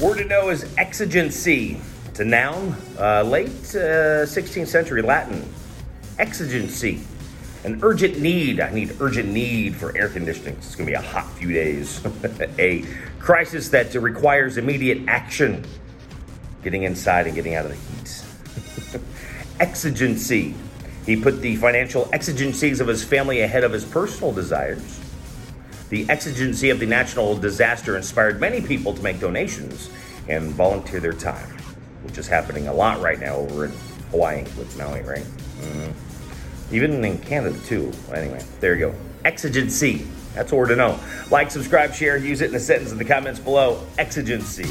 Word to know is exigency. It's a noun, uh, late uh, 16th century Latin. Exigency. An urgent need. I need urgent need for air conditioning. It's going to be a hot few days. a crisis that requires immediate action. Getting inside and getting out of the heat. exigency. He put the financial exigencies of his family ahead of his personal desires. The exigency of the national disaster inspired many people to make donations and volunteer their time, which is happening a lot right now over in Hawaii with Maui, right? Mm-hmm. Even in Canada, too. Anyway, there you go. Exigency. That's all to know. Like, subscribe, share, use it in a sentence in the comments below. Exigency.